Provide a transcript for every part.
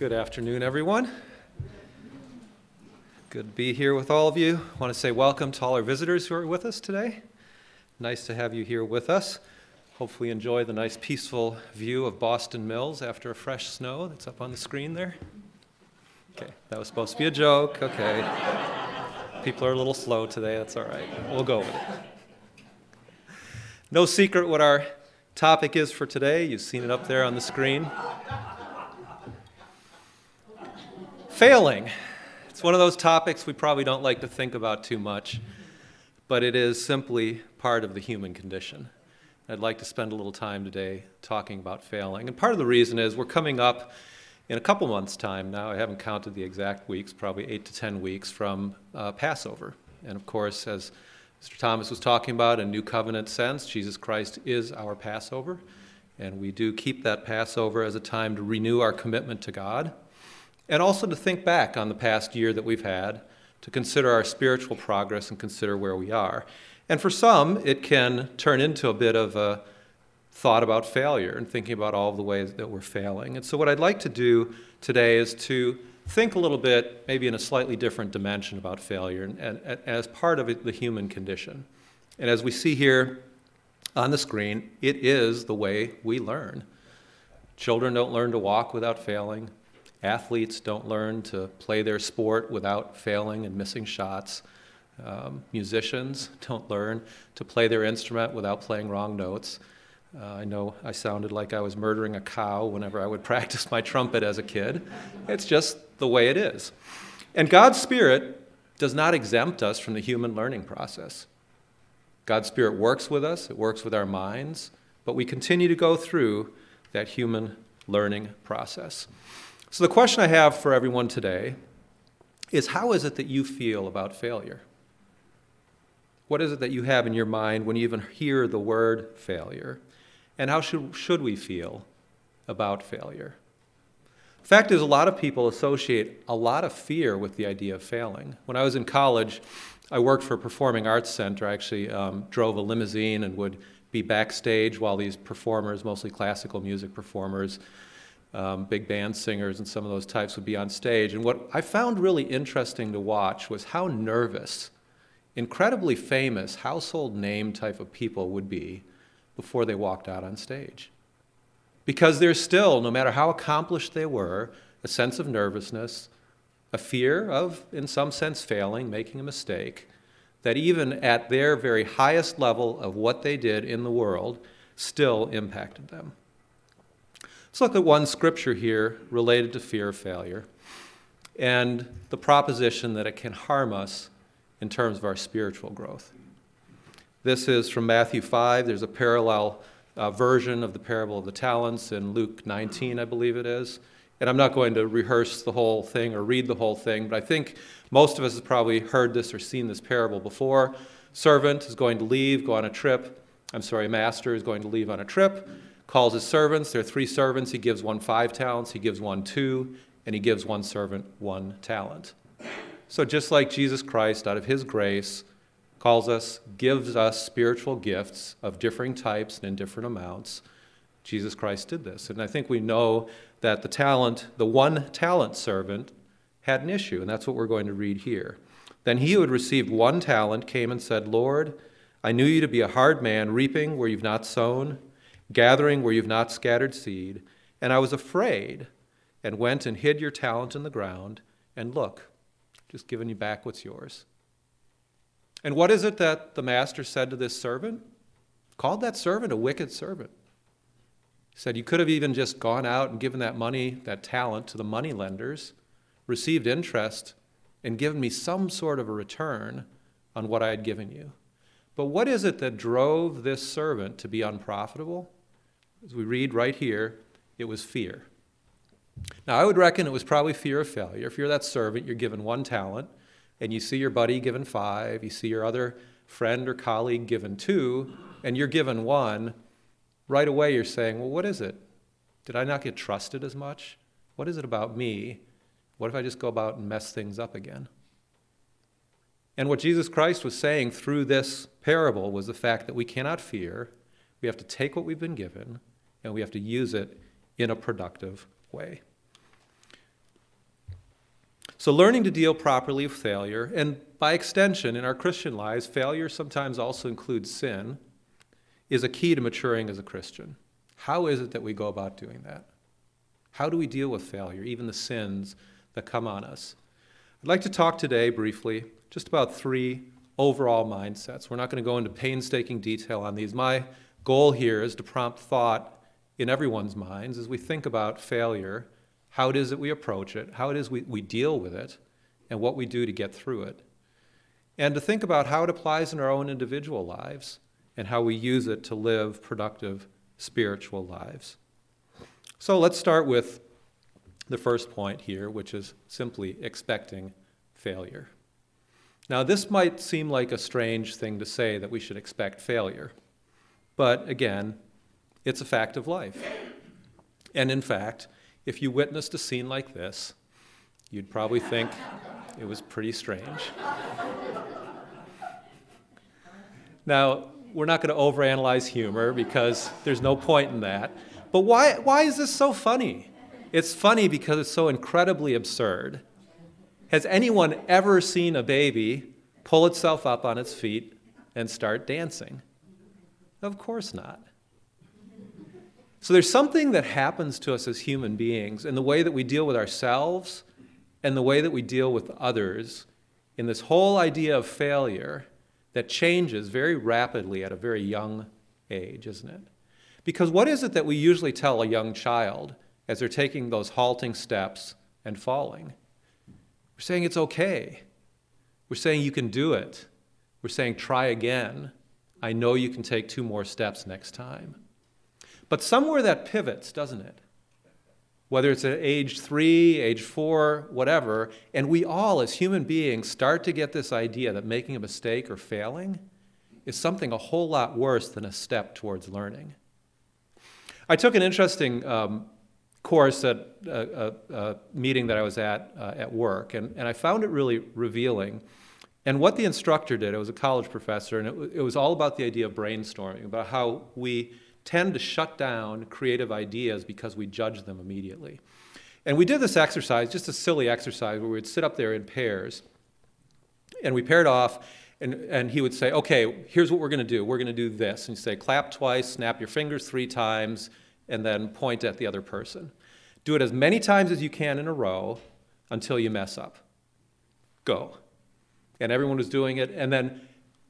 Good afternoon, everyone. Good to be here with all of you. I want to say welcome to all our visitors who are with us today. Nice to have you here with us. Hopefully, enjoy the nice, peaceful view of Boston Mills after a fresh snow that's up on the screen there. Okay, that was supposed to be a joke. Okay. People are a little slow today. That's all right. We'll go with it. No secret what our topic is for today. You've seen it up there on the screen. Failing. It's one of those topics we probably don't like to think about too much, but it is simply part of the human condition. I'd like to spend a little time today talking about failing. And part of the reason is we're coming up in a couple months' time now. I haven't counted the exact weeks, probably eight to ten weeks from uh, Passover. And of course, as Mr. Thomas was talking about, in New Covenant sense, Jesus Christ is our Passover. And we do keep that Passover as a time to renew our commitment to God and also to think back on the past year that we've had, to consider our spiritual progress and consider where we are. And for some, it can turn into a bit of a thought about failure and thinking about all the ways that we're failing. And so, what I'd like to do today is to think a little bit, maybe in a slightly different dimension, about failure and, and, and as part of the human condition. And as we see here on the screen, it is the way we learn. Children don't learn to walk without failing. Athletes don't learn to play their sport without failing and missing shots. Um, musicians don't learn to play their instrument without playing wrong notes. Uh, I know I sounded like I was murdering a cow whenever I would practice my trumpet as a kid. It's just the way it is. And God's Spirit does not exempt us from the human learning process. God's Spirit works with us, it works with our minds, but we continue to go through that human learning process. So, the question I have for everyone today is how is it that you feel about failure? What is it that you have in your mind when you even hear the word failure? And how should, should we feel about failure? The fact is, a lot of people associate a lot of fear with the idea of failing. When I was in college, I worked for a performing arts center. I actually um, drove a limousine and would be backstage while these performers, mostly classical music performers, um, big band singers and some of those types would be on stage. And what I found really interesting to watch was how nervous incredibly famous household name type of people would be before they walked out on stage. Because there's still, no matter how accomplished they were, a sense of nervousness, a fear of, in some sense, failing, making a mistake, that even at their very highest level of what they did in the world still impacted them. Let's look at one scripture here related to fear of failure and the proposition that it can harm us in terms of our spiritual growth. This is from Matthew 5. There's a parallel uh, version of the parable of the talents in Luke 19, I believe it is. And I'm not going to rehearse the whole thing or read the whole thing, but I think most of us have probably heard this or seen this parable before. Servant is going to leave, go on a trip. I'm sorry, master is going to leave on a trip calls his servants. There are three servants. He gives one five talents, he gives one two, and he gives one servant one talent. So, just like Jesus Christ, out of his grace, calls us, gives us spiritual gifts of differing types and in different amounts, Jesus Christ did this. And I think we know that the talent, the one talent servant, had an issue, and that's what we're going to read here. Then he who had received one talent came and said, Lord, I knew you to be a hard man, reaping where you've not sown gathering where you've not scattered seed. And I was afraid and went and hid your talent in the ground. And look, just giving you back what's yours. And what is it that the master said to this servant? Called that servant a wicked servant. He said, You could have even just gone out and given that money, that talent, to the money lenders, received interest, and given me some sort of a return on what I had given you. But what is it that drove this servant to be unprofitable? As we read right here, it was fear. Now, I would reckon it was probably fear of failure. If you're that servant, you're given one talent, and you see your buddy given five, you see your other friend or colleague given two, and you're given one, right away you're saying, Well, what is it? Did I not get trusted as much? What is it about me? What if I just go about and mess things up again? And what Jesus Christ was saying through this parable was the fact that we cannot fear. We have to take what we've been given and we have to use it in a productive way. So, learning to deal properly with failure, and by extension, in our Christian lives, failure sometimes also includes sin, is a key to maturing as a Christian. How is it that we go about doing that? How do we deal with failure, even the sins that come on us? I'd like to talk today briefly just about three overall mindsets. We're not going to go into painstaking detail on these. My goal here is to prompt thought in everyone's minds as we think about failure, how it is that we approach it, how it is we, we deal with it, and what we do to get through it. And to think about how it applies in our own individual lives and how we use it to live productive spiritual lives. So let's start with the first point here, which is simply expecting failure. Now, this might seem like a strange thing to say that we should expect failure, but again, it's a fact of life. And in fact, if you witnessed a scene like this, you'd probably think it was pretty strange. now, we're not going to overanalyze humor because there's no point in that. But why, why is this so funny? It's funny because it's so incredibly absurd. Has anyone ever seen a baby pull itself up on its feet and start dancing? Of course not. So there's something that happens to us as human beings in the way that we deal with ourselves and the way that we deal with others in this whole idea of failure that changes very rapidly at a very young age, isn't it? Because what is it that we usually tell a young child as they're taking those halting steps and falling? We're saying it's okay. We're saying you can do it. We're saying try again. I know you can take two more steps next time. But somewhere that pivots, doesn't it? Whether it's at age three, age four, whatever, and we all as human beings start to get this idea that making a mistake or failing is something a whole lot worse than a step towards learning. I took an interesting um, course at a, a, a, meeting that I was at uh, at work, and, and I found it really revealing. And what the instructor did, it was a college professor, and it, it was all about the idea of brainstorming, about how we tend to shut down creative ideas because we judge them immediately. And we did this exercise, just a silly exercise, where we'd sit up there in pairs, and we paired off, and, and he would say, okay, here's what we're going to do. We're going to do this. And you say, clap twice, snap your fingers three times, and then point at the other person. Do it as many times as you can in a row until you mess up. Go. And everyone was doing it. And then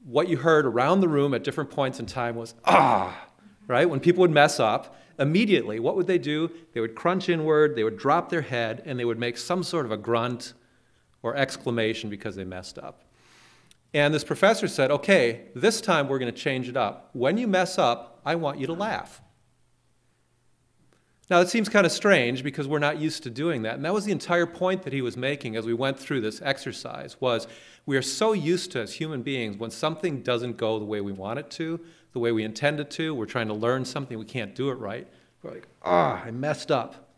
what you heard around the room at different points in time was, ah, right? When people would mess up, immediately, what would they do? They would crunch inward, they would drop their head, and they would make some sort of a grunt or exclamation because they messed up. And this professor said, okay, this time we're going to change it up. When you mess up, I want you to laugh. Now, it seems kind of strange because we're not used to doing that. And that was the entire point that he was making as we went through this exercise was we are so used to as human beings when something doesn't go the way we want it to, the way we intended to, we're trying to learn something, we can't do it right. We're like, ah, I messed up.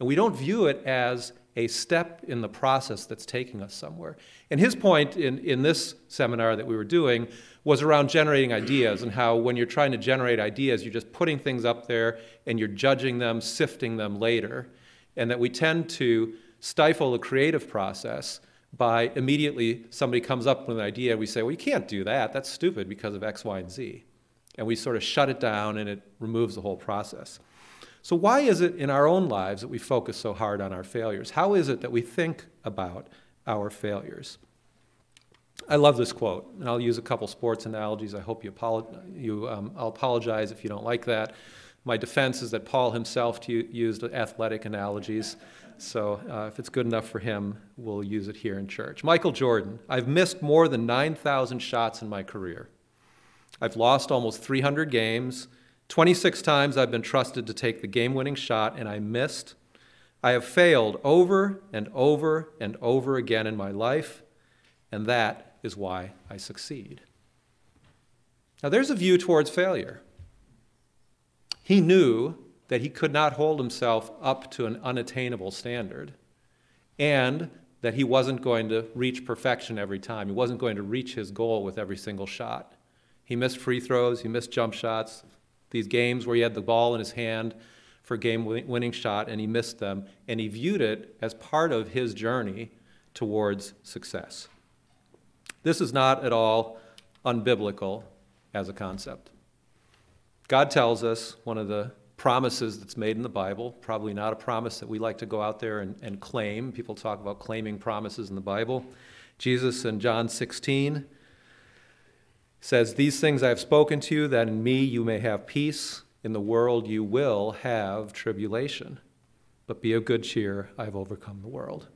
And we don't view it as a step in the process that's taking us somewhere. And his point in, in this seminar that we were doing was around generating ideas and how when you're trying to generate ideas, you're just putting things up there and you're judging them, sifting them later. And that we tend to stifle the creative process by immediately somebody comes up with an idea and we say, well, you can't do that. That's stupid because of X, Y, and Z and we sort of shut it down and it removes the whole process. So, why is it in our own lives that we focus so hard on our failures? How is it that we think about our failures? I love this quote, and I'll use a couple sports analogies. I hope you, you um, I'll apologize if you don't like that. My defense is that Paul himself used athletic analogies, so uh, if it's good enough for him, we'll use it here in church. Michael Jordan, I've missed more than 9,000 shots in my career. I've lost almost 300 games. 26 times I've been trusted to take the game winning shot and I missed. I have failed over and over and over again in my life, and that is why I succeed. Now, there's a view towards failure. He knew that he could not hold himself up to an unattainable standard, and that he wasn't going to reach perfection every time. He wasn't going to reach his goal with every single shot. He missed free throws, he missed jump shots, these games where he had the ball in his hand for a game winning shot and he missed them. And he viewed it as part of his journey towards success. This is not at all unbiblical as a concept. God tells us one of the promises that's made in the Bible, probably not a promise that we like to go out there and, and claim. People talk about claiming promises in the Bible. Jesus in John 16 says, These things I have spoken to you, that in me you may have peace. In the world you will have tribulation. But be of good cheer, I have overcome the world.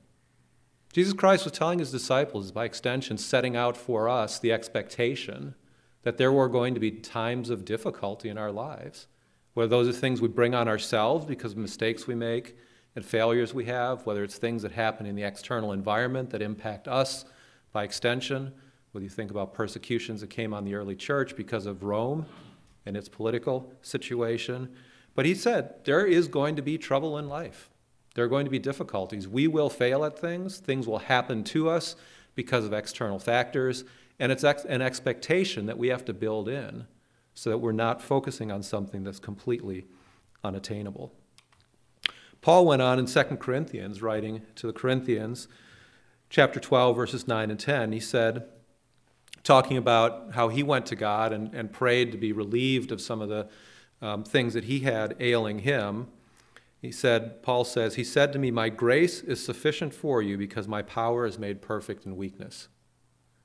Jesus Christ was telling his disciples, by extension, setting out for us the expectation that there were going to be times of difficulty in our lives. Whether those are things we bring on ourselves because of mistakes we make and failures we have, whether it's things that happen in the external environment that impact us by extension, whether you think about persecutions that came on the early church because of Rome and its political situation. But he said, there is going to be trouble in life. There are going to be difficulties. We will fail at things, things will happen to us because of external factors, and it's ex- an expectation that we have to build in so that we're not focusing on something that's completely unattainable. Paul went on in 2 Corinthians, writing to the Corinthians, chapter 12, verses 9 and 10. He said, talking about how he went to God and, and prayed to be relieved of some of the um, things that he had ailing him. He said, Paul says, He said to me, My grace is sufficient for you because my power is made perfect in weakness.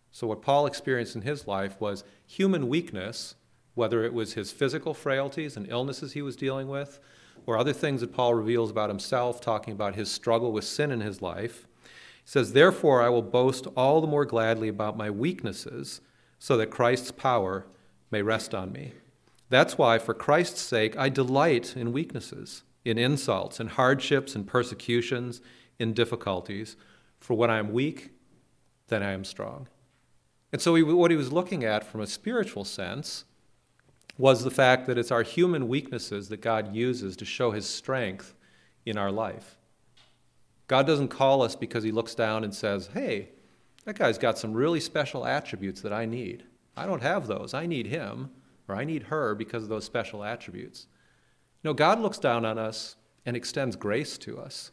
So, what Paul experienced in his life was human weakness, whether it was his physical frailties and illnesses he was dealing with, or other things that Paul reveals about himself, talking about his struggle with sin in his life. He says, Therefore, I will boast all the more gladly about my weaknesses, so that Christ's power may rest on me. That's why, for Christ's sake, I delight in weaknesses in insults, in hardships, in persecutions, in difficulties. For when I am weak, then I am strong. And so, he, what he was looking at from a spiritual sense was the fact that it's our human weaknesses that God uses to show his strength in our life. God doesn't call us because he looks down and says, Hey, that guy's got some really special attributes that I need. I don't have those. I need him, or I need her because of those special attributes. No, God looks down on us and extends grace to us.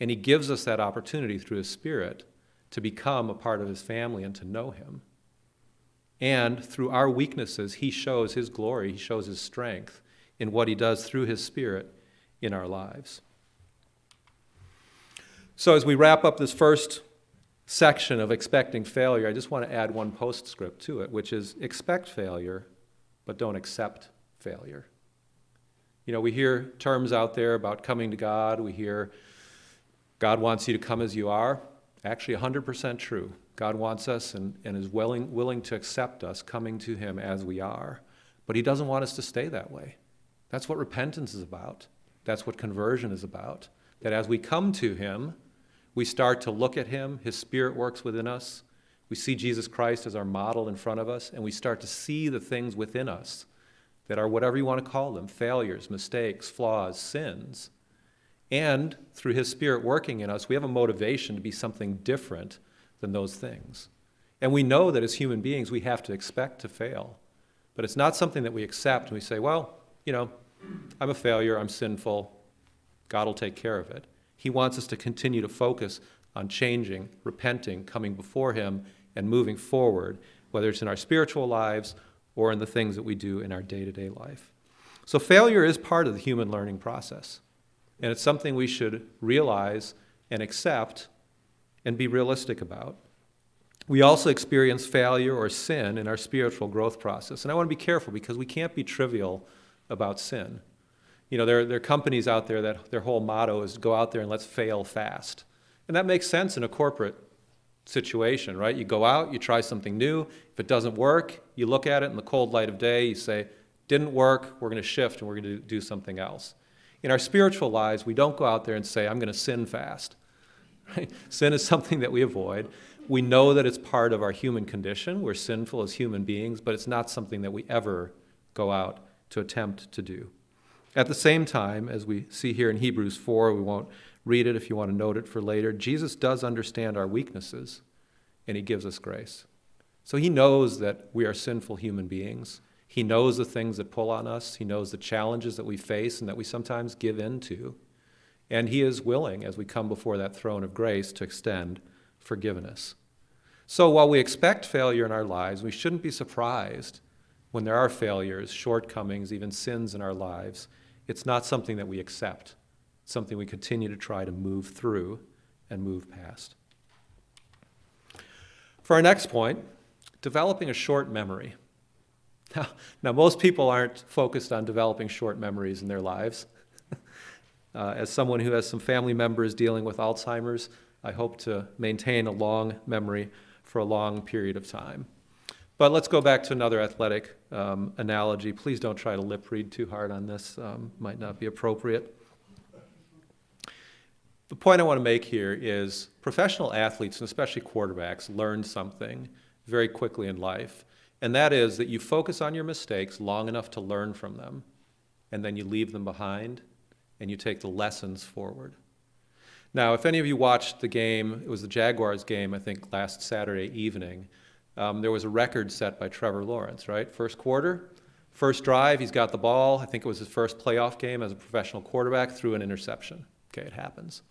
And He gives us that opportunity through His Spirit to become a part of His family and to know Him. And through our weaknesses, He shows His glory, He shows His strength in what He does through His Spirit in our lives. So, as we wrap up this first section of expecting failure, I just want to add one postscript to it, which is expect failure, but don't accept failure. You know, we hear terms out there about coming to God. We hear God wants you to come as you are. Actually, 100% true. God wants us and, and is willing, willing to accept us coming to Him as we are. But He doesn't want us to stay that way. That's what repentance is about. That's what conversion is about. That as we come to Him, we start to look at Him, His Spirit works within us. We see Jesus Christ as our model in front of us, and we start to see the things within us that are whatever you want to call them failures, mistakes, flaws, sins. And through His Spirit working in us, we have a motivation to be something different than those things. And we know that as human beings, we have to expect to fail. But it's not something that we accept and we say, well, you know, I'm a failure, I'm sinful, God will take care of it. He wants us to continue to focus on changing, repenting, coming before Him, and moving forward, whether it's in our spiritual lives or in the things that we do in our day to day life. So, failure is part of the human learning process. And it's something we should realize and accept and be realistic about. We also experience failure or sin in our spiritual growth process. And I want to be careful because we can't be trivial about sin. You know, there, there are companies out there that their whole motto is go out there and let's fail fast. And that makes sense in a corporate situation, right? You go out, you try something new. If it doesn't work, you look at it in the cold light of day, you say, didn't work, we're going to shift and we're going to do something else. In our spiritual lives, we don't go out there and say, I'm going to sin fast. Right? Sin is something that we avoid. We know that it's part of our human condition. We're sinful as human beings, but it's not something that we ever go out to attempt to do. At the same time, as we see here in Hebrews 4, we won't Read it if you want to note it for later. Jesus does understand our weaknesses, and he gives us grace. So he knows that we are sinful human beings. He knows the things that pull on us. He knows the challenges that we face and that we sometimes give in to. And He is willing, as we come before that throne of grace, to extend forgiveness. So while we expect failure in our lives, we shouldn't be surprised when there are failures, shortcomings, even sins in our lives. It's not something that we accept, something we continue to try to move through and move past. For our next point, developing a short memory. Now, now most people aren't focused on developing short memories in their lives. uh, as someone who has some family members dealing with Alzheimer's, I hope to maintain a long memory for a long period of time. But let's go back to another athletic um, analogy. Please don't try to lip read too hard on this, um, might not be appropriate. The point I want to make here is professional athletes, and especially quarterbacks, learn something very quickly in life. And that is that you focus on your mistakes long enough to learn from them, and then you leave them behind and you take the lessons forward. Now, if any of you watched the game, it was the Jaguars game, I think, last Saturday evening. Um, there was a record set by Trevor Lawrence, right? First quarter, first drive, he's got the ball. I think it was his first playoff game as a professional quarterback, threw an interception. Okay, it happens.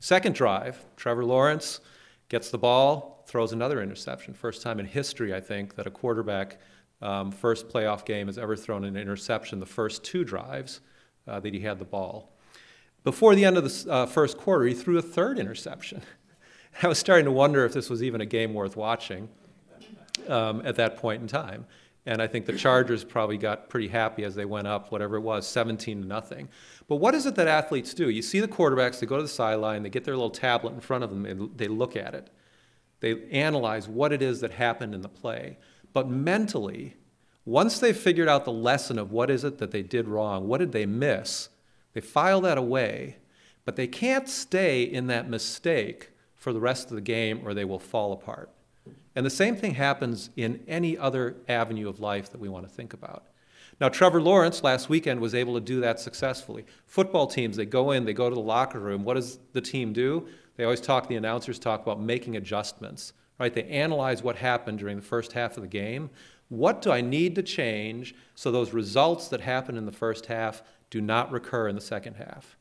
Second drive, Trevor Lawrence gets the ball, throws another interception. First time in history, I think, that a quarterback, um, first playoff game, has ever thrown an interception the first two drives uh, that he had the ball. Before the end of the uh, first quarter, he threw a third interception. I was starting to wonder if this was even a game worth watching um, at that point in time. And I think the Chargers probably got pretty happy as they went up, whatever it was, 17 to nothing. But what is it that athletes do? You see the quarterbacks, they go to the sideline, they get their little tablet in front of them, and they look at it. They analyze what it is that happened in the play. But mentally, once they've figured out the lesson of what is it that they did wrong, what did they miss, they file that away. But they can't stay in that mistake for the rest of the game or they will fall apart. And the same thing happens in any other avenue of life that we want to think about. Now, Trevor Lawrence last weekend was able to do that successfully. Football teams, they go in, they go to the locker room. What does the team do? They always talk, the announcers talk about making adjustments, right? They analyze what happened during the first half of the game. What do I need to change so those results that happened in the first half do not recur in the second half?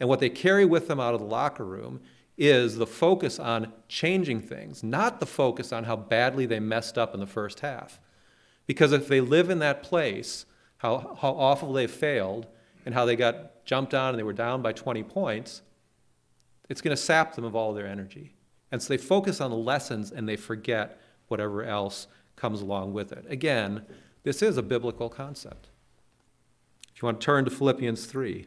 And what they carry with them out of the locker room is the focus on changing things, not the focus on how badly they messed up in the first half. Because if they live in that place, how, how awful they failed, and how they got jumped on and they were down by 20 points, it's going to sap them of all their energy. And so they focus on the lessons and they forget whatever else comes along with it. Again, this is a biblical concept. If you want to turn to Philippians 3,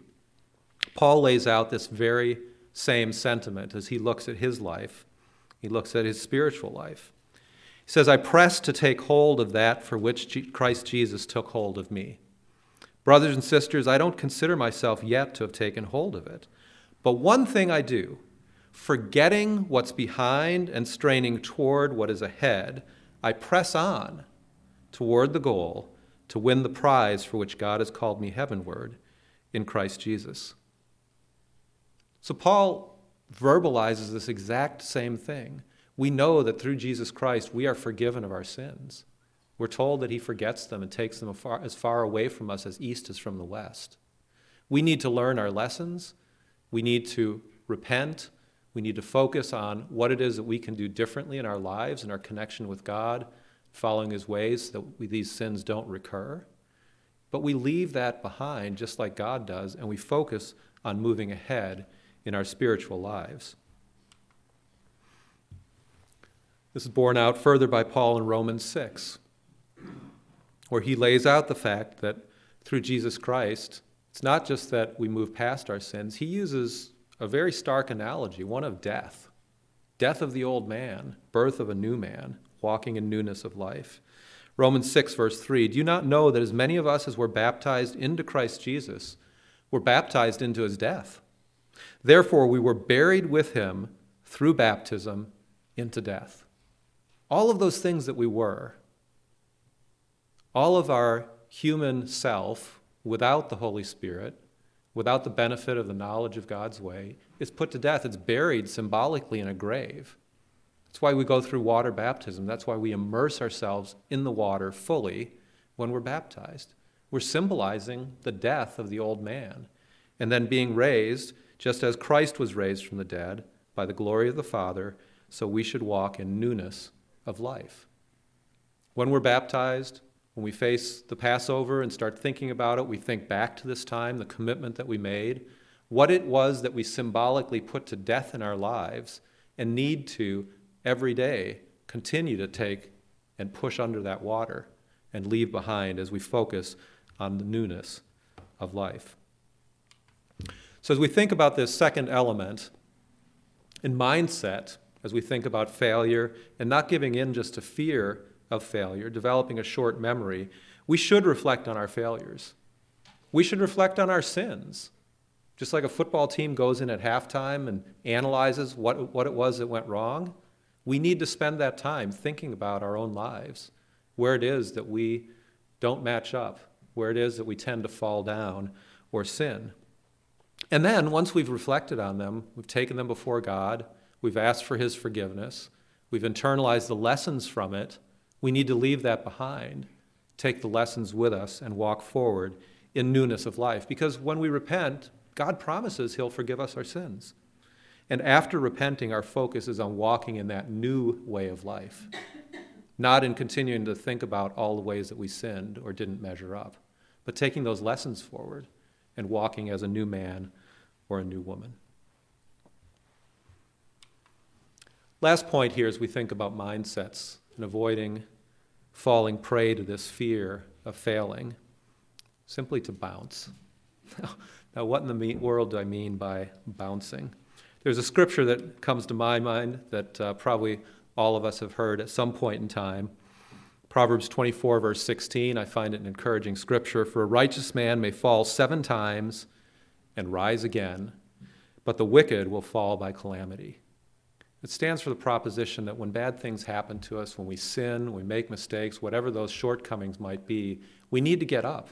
Paul lays out this very same sentiment as he looks at his life. He looks at his spiritual life. He says, I press to take hold of that for which Christ Jesus took hold of me. Brothers and sisters, I don't consider myself yet to have taken hold of it. But one thing I do, forgetting what's behind and straining toward what is ahead, I press on toward the goal to win the prize for which God has called me heavenward in Christ Jesus. So Paul verbalizes this exact same thing. We know that through Jesus Christ we are forgiven of our sins. We're told that he forgets them and takes them as far away from us as east is from the west. We need to learn our lessons. We need to repent. We need to focus on what it is that we can do differently in our lives and our connection with God, following his ways, so that we, these sins don't recur. But we leave that behind just like God does, and we focus on moving ahead in our spiritual lives. This is borne out further by Paul in Romans 6 where he lays out the fact that through Jesus Christ, it's not just that we move past our sins, he uses a very stark analogy, one of death death of the old man, birth of a new man, walking in newness of life. Romans 6, verse 3 Do you not know that as many of us as were baptized into Christ Jesus were baptized into his death? Therefore, we were buried with him through baptism into death. All of those things that we were, all of our human self, without the Holy Spirit, without the benefit of the knowledge of God's way, is put to death. It's buried symbolically in a grave. That's why we go through water baptism. That's why we immerse ourselves in the water fully when we're baptized. We're symbolizing the death of the old man and then being raised Just as Christ was raised from the dead by the glory of the Father, so we should walk in newness of life. When we're baptized, when we face the Passover and start thinking about it, we think back to this time, the commitment that we made, what it was that we symbolically put to death in our lives, and need to every day continue to take and push under that water and leave behind as we focus on the newness of life. So, as we think about this second element in mindset, as we think about failure and not giving in just to fear of failure, developing a short memory, we should reflect on our failures. We should reflect on our sins. Just like a football team goes in at halftime and analyzes what, what it was that went wrong, we need to spend that time thinking about our own lives, where it is that we don't match up, where it is that we tend to fall down or sin. And then, once we've reflected on them, we've taken them before God, we've asked for His forgiveness, we've internalized the lessons from it, we need to leave that behind, take the lessons with us, and walk forward in newness of life. Because when we repent, God promises He'll forgive us our sins. And after repenting, our focus is on walking in that new way of life, not in continuing to think about all the ways that we sinned or didn't measure up, but taking those lessons forward and walking as a new man or a new woman. Last point here as we think about mindsets and avoiding falling prey to this fear of failing, simply to bounce. now, what in the world do I mean by bouncing? There's a scripture that comes to my mind that uh, probably all of us have heard at some point in time. Proverbs 24, verse 16, I find it an encouraging scripture. For a righteous man may fall seven times and rise again, but the wicked will fall by calamity. It stands for the proposition that when bad things happen to us, when we sin, we make mistakes, whatever those shortcomings might be, we need to get up.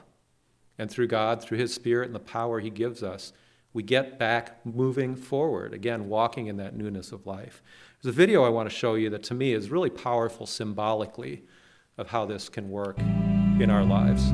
And through God, through His Spirit and the power He gives us, we get back moving forward, again, walking in that newness of life. There's a video I want to show you that to me is really powerful symbolically of how this can work in our lives.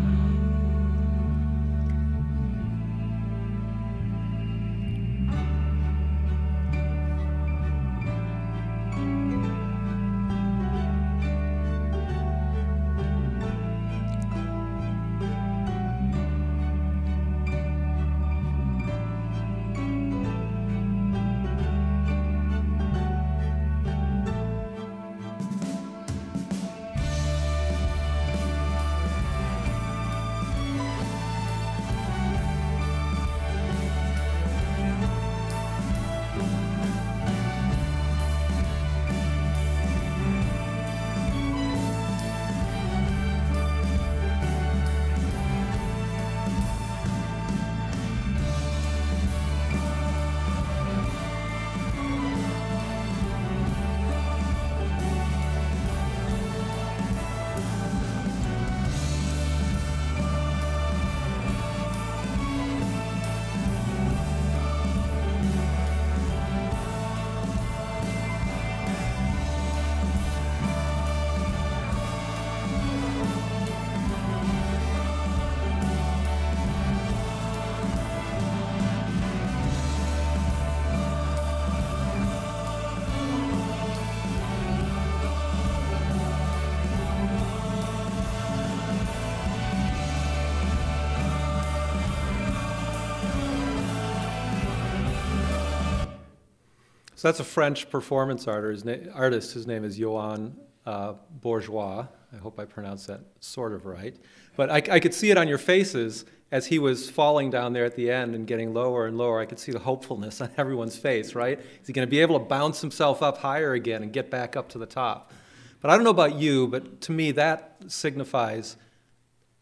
So that's a French performance artist. His name is Yoann uh, Bourgeois. I hope I pronounced that sort of right. But I, I, could see it on your faces as he was falling down there at the end and getting lower and lower. I could see the hopefulness on everyone's face, right? Is he going to be able to bounce himself up higher again and get back up to the top? But I don't know about you, but to me, that signifies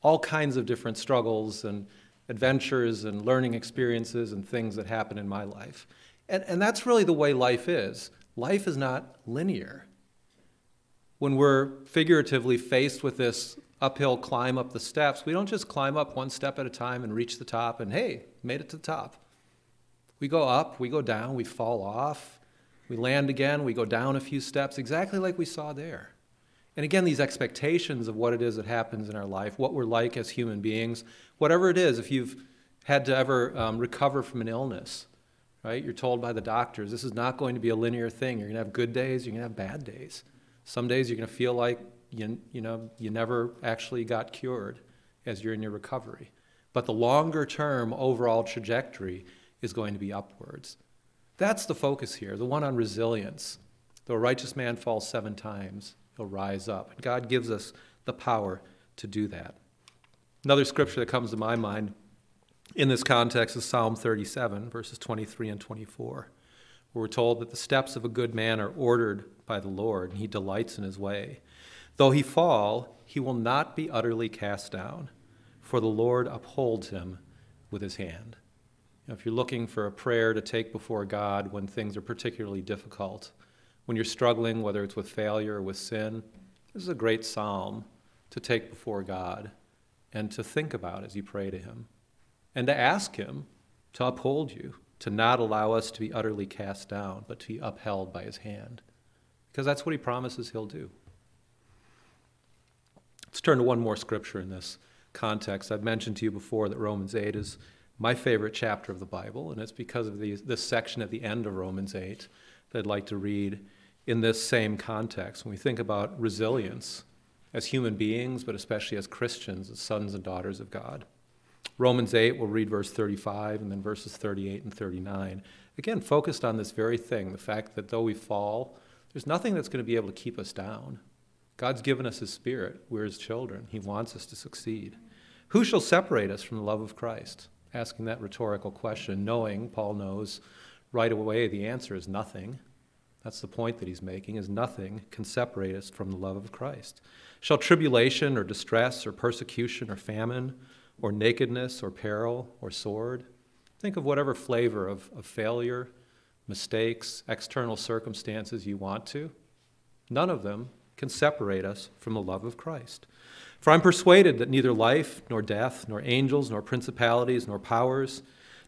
all kinds of different struggles and adventures and learning experiences and things that happen in my life. And, and that's really the way life is. Life is not linear. When we're figuratively faced with this uphill climb up the steps, we don't just climb up one step at a time and reach the top and, hey, made it to the top. We go up, we go down, we fall off, we land again, we go down a few steps, exactly like we saw there. And again, these expectations of what it is that happens in our life, what we're like as human beings, whatever it is, if you've had to ever um, recover from an illness, right? You're told by the doctors this is not going to be a linear thing. You're going to have good days, you're going to have bad days. Some days you're going to feel like you, you, know, you never actually got cured as you're in your recovery. But the longer term overall trajectory is going to be upwards. That's the focus here, the one on resilience. Though a righteous man falls seven times, he'll rise up. And God gives us the power to do that. Another scripture that comes to my mind in this context is Psalm 37, verses 23 and 24, where we're told that the steps of a good man are ordered by the Lord, and he delights in his way. Though he fall, he will not be utterly cast down, for the Lord upholds him with his hand. If you're looking for a prayer to take before God when things are particularly difficult, when you're struggling, whether it's with failure or with sin, this is a great psalm to take before God and to think about as you pray to Him and to ask Him to uphold you, to not allow us to be utterly cast down, but to be upheld by His hand. Because that's what He promises He'll do. Let's turn to one more scripture in this context. I've mentioned to you before that Romans 8 is my favorite chapter of the Bible, and it's because of this section at the end of Romans 8 that I'd like to read in this same context. When we think about resilience as human beings, but especially as Christians, as sons and daughters of God. Romans 8, we'll read verse 35 and then verses 38 and 39. Again, focused on this very thing the fact that though we fall, there's nothing that's going to be able to keep us down. God's given us His Spirit. We're His children. He wants us to succeed. Who shall separate us from the love of Christ? Asking that rhetorical question, knowing, Paul knows right away the answer is nothing. That's the point that he's making, is nothing can separate us from the love of Christ. Shall tribulation or distress or persecution or famine or nakedness or peril or sword? Think of whatever flavor of, of failure, mistakes, external circumstances you want to. None of them can separate us from the love of Christ. For I'm persuaded that neither life, nor death, nor angels, nor principalities, nor powers,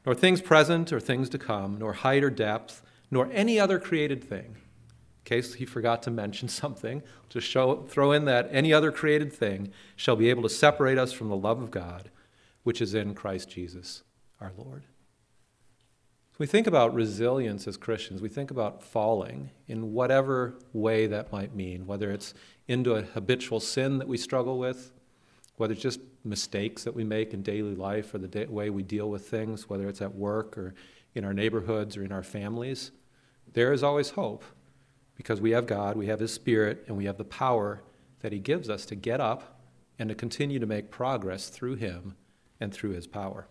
nor things present or things to come, nor height or depth, nor any other created thing. In case he forgot to mention something, to show, throw in that any other created thing shall be able to separate us from the love of God, which is in Christ Jesus our Lord. we think about resilience as Christians. We think about falling in whatever way that might mean, whether it's into a habitual sin that we struggle with, whether it's just mistakes that we make in daily life or the day, way we deal with things, whether it's at work or in our neighborhoods or in our families, there is always hope because we have God, we have His Spirit, and we have the power that He gives us to get up and to continue to make progress through Him and through His power.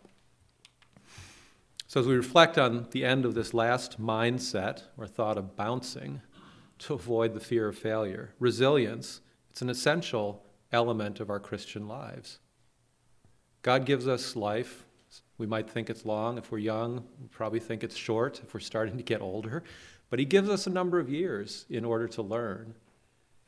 So, as we reflect on the end of this last mindset or thought of bouncing to avoid the fear of failure, resilience, it's an essential element of our Christian lives. God gives us life. We might think it's long. If we're young, we probably think it's short if we're starting to get older. But He gives us a number of years in order to learn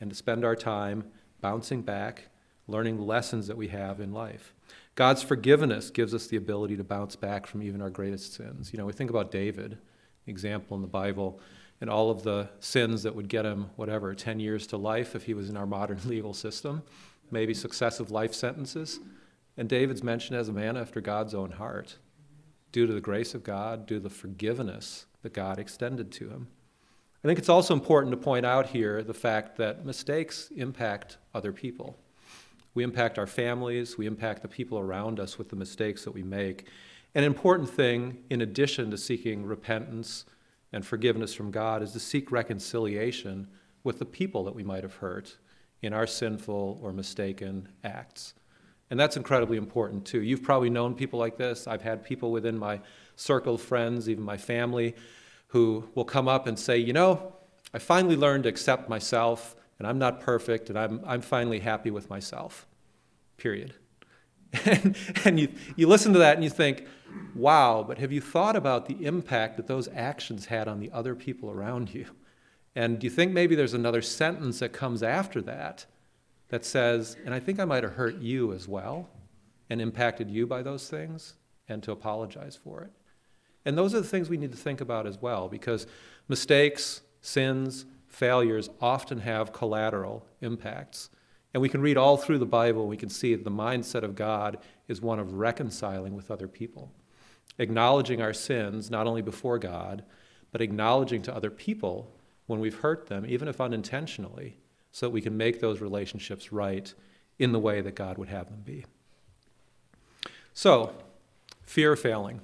and to spend our time bouncing back, learning the lessons that we have in life. God's forgiveness gives us the ability to bounce back from even our greatest sins. You know, we think about David, example in the Bible, and all of the sins that would get him, whatever, 10 years to life if he was in our modern legal system maybe successive life sentences. And David's mentioned as a man after God's own heart, due to the grace of God, due to the forgiveness that God extended to him. I think it's also important to point out here the fact that mistakes impact other people. We impact our families, we impact the people around us with the mistakes that we make. An important thing, in addition to seeking repentance and forgiveness from God, is to seek reconciliation with the people that we might have hurt in our sinful or mistaken acts. And that's incredibly important too. You've probably known people like this. I've had people within my circle of friends, even my family, who will come up and say, You know, I finally learned to accept myself, and I'm not perfect, and I'm, I'm finally happy with myself. Period. And, and you, you listen to that and you think, wow, but have you thought about the impact that those actions had on the other people around you? And do you think maybe there's another sentence that comes after that that says, and I think I might have hurt you as well and impacted you by those things, and to apologize for it? And those are the things we need to think about as well, because mistakes, sins, failures often have collateral impacts. And we can read all through the Bible, we can see that the mindset of God is one of reconciling with other people. acknowledging our sins, not only before God, but acknowledging to other people when we've hurt them, even if unintentionally, so that we can make those relationships right in the way that God would have them be. So, fear of failing.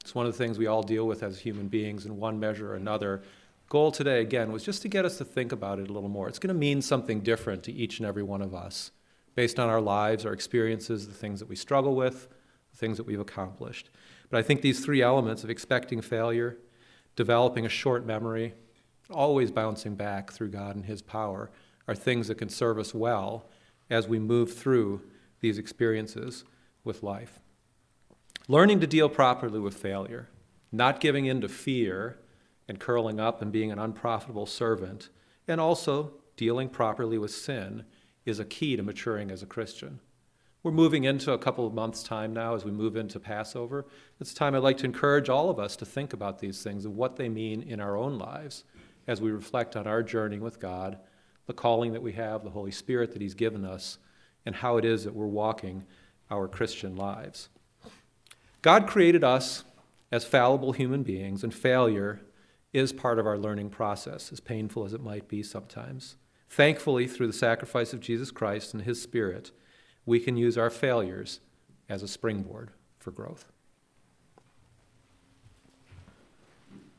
It's one of the things we all deal with as human beings in one measure or another. Goal today, again, was just to get us to think about it a little more. It's going to mean something different to each and every one of us based on our lives, our experiences, the things that we struggle with, the things that we've accomplished. But I think these three elements of expecting failure, developing a short memory, always bouncing back through God and His power, are things that can serve us well as we move through these experiences with life. Learning to deal properly with failure, not giving in to fear and curling up and being an unprofitable servant, and also dealing properly with sin is a key to maturing as a Christian. We're moving into a couple of months' time now as we move into Passover. It's time I'd like to encourage all of us to think about these things and what they mean in our own lives as we reflect on our journey with God, the calling that we have, the Holy Spirit that He's given us, and how it is that we're walking our Christian lives. God created us as fallible human beings, and failure is part of our learning process, as painful as it might be sometimes. Thankfully, through the sacrifice of Jesus Christ and His Spirit, we can use our failures as a springboard for growth.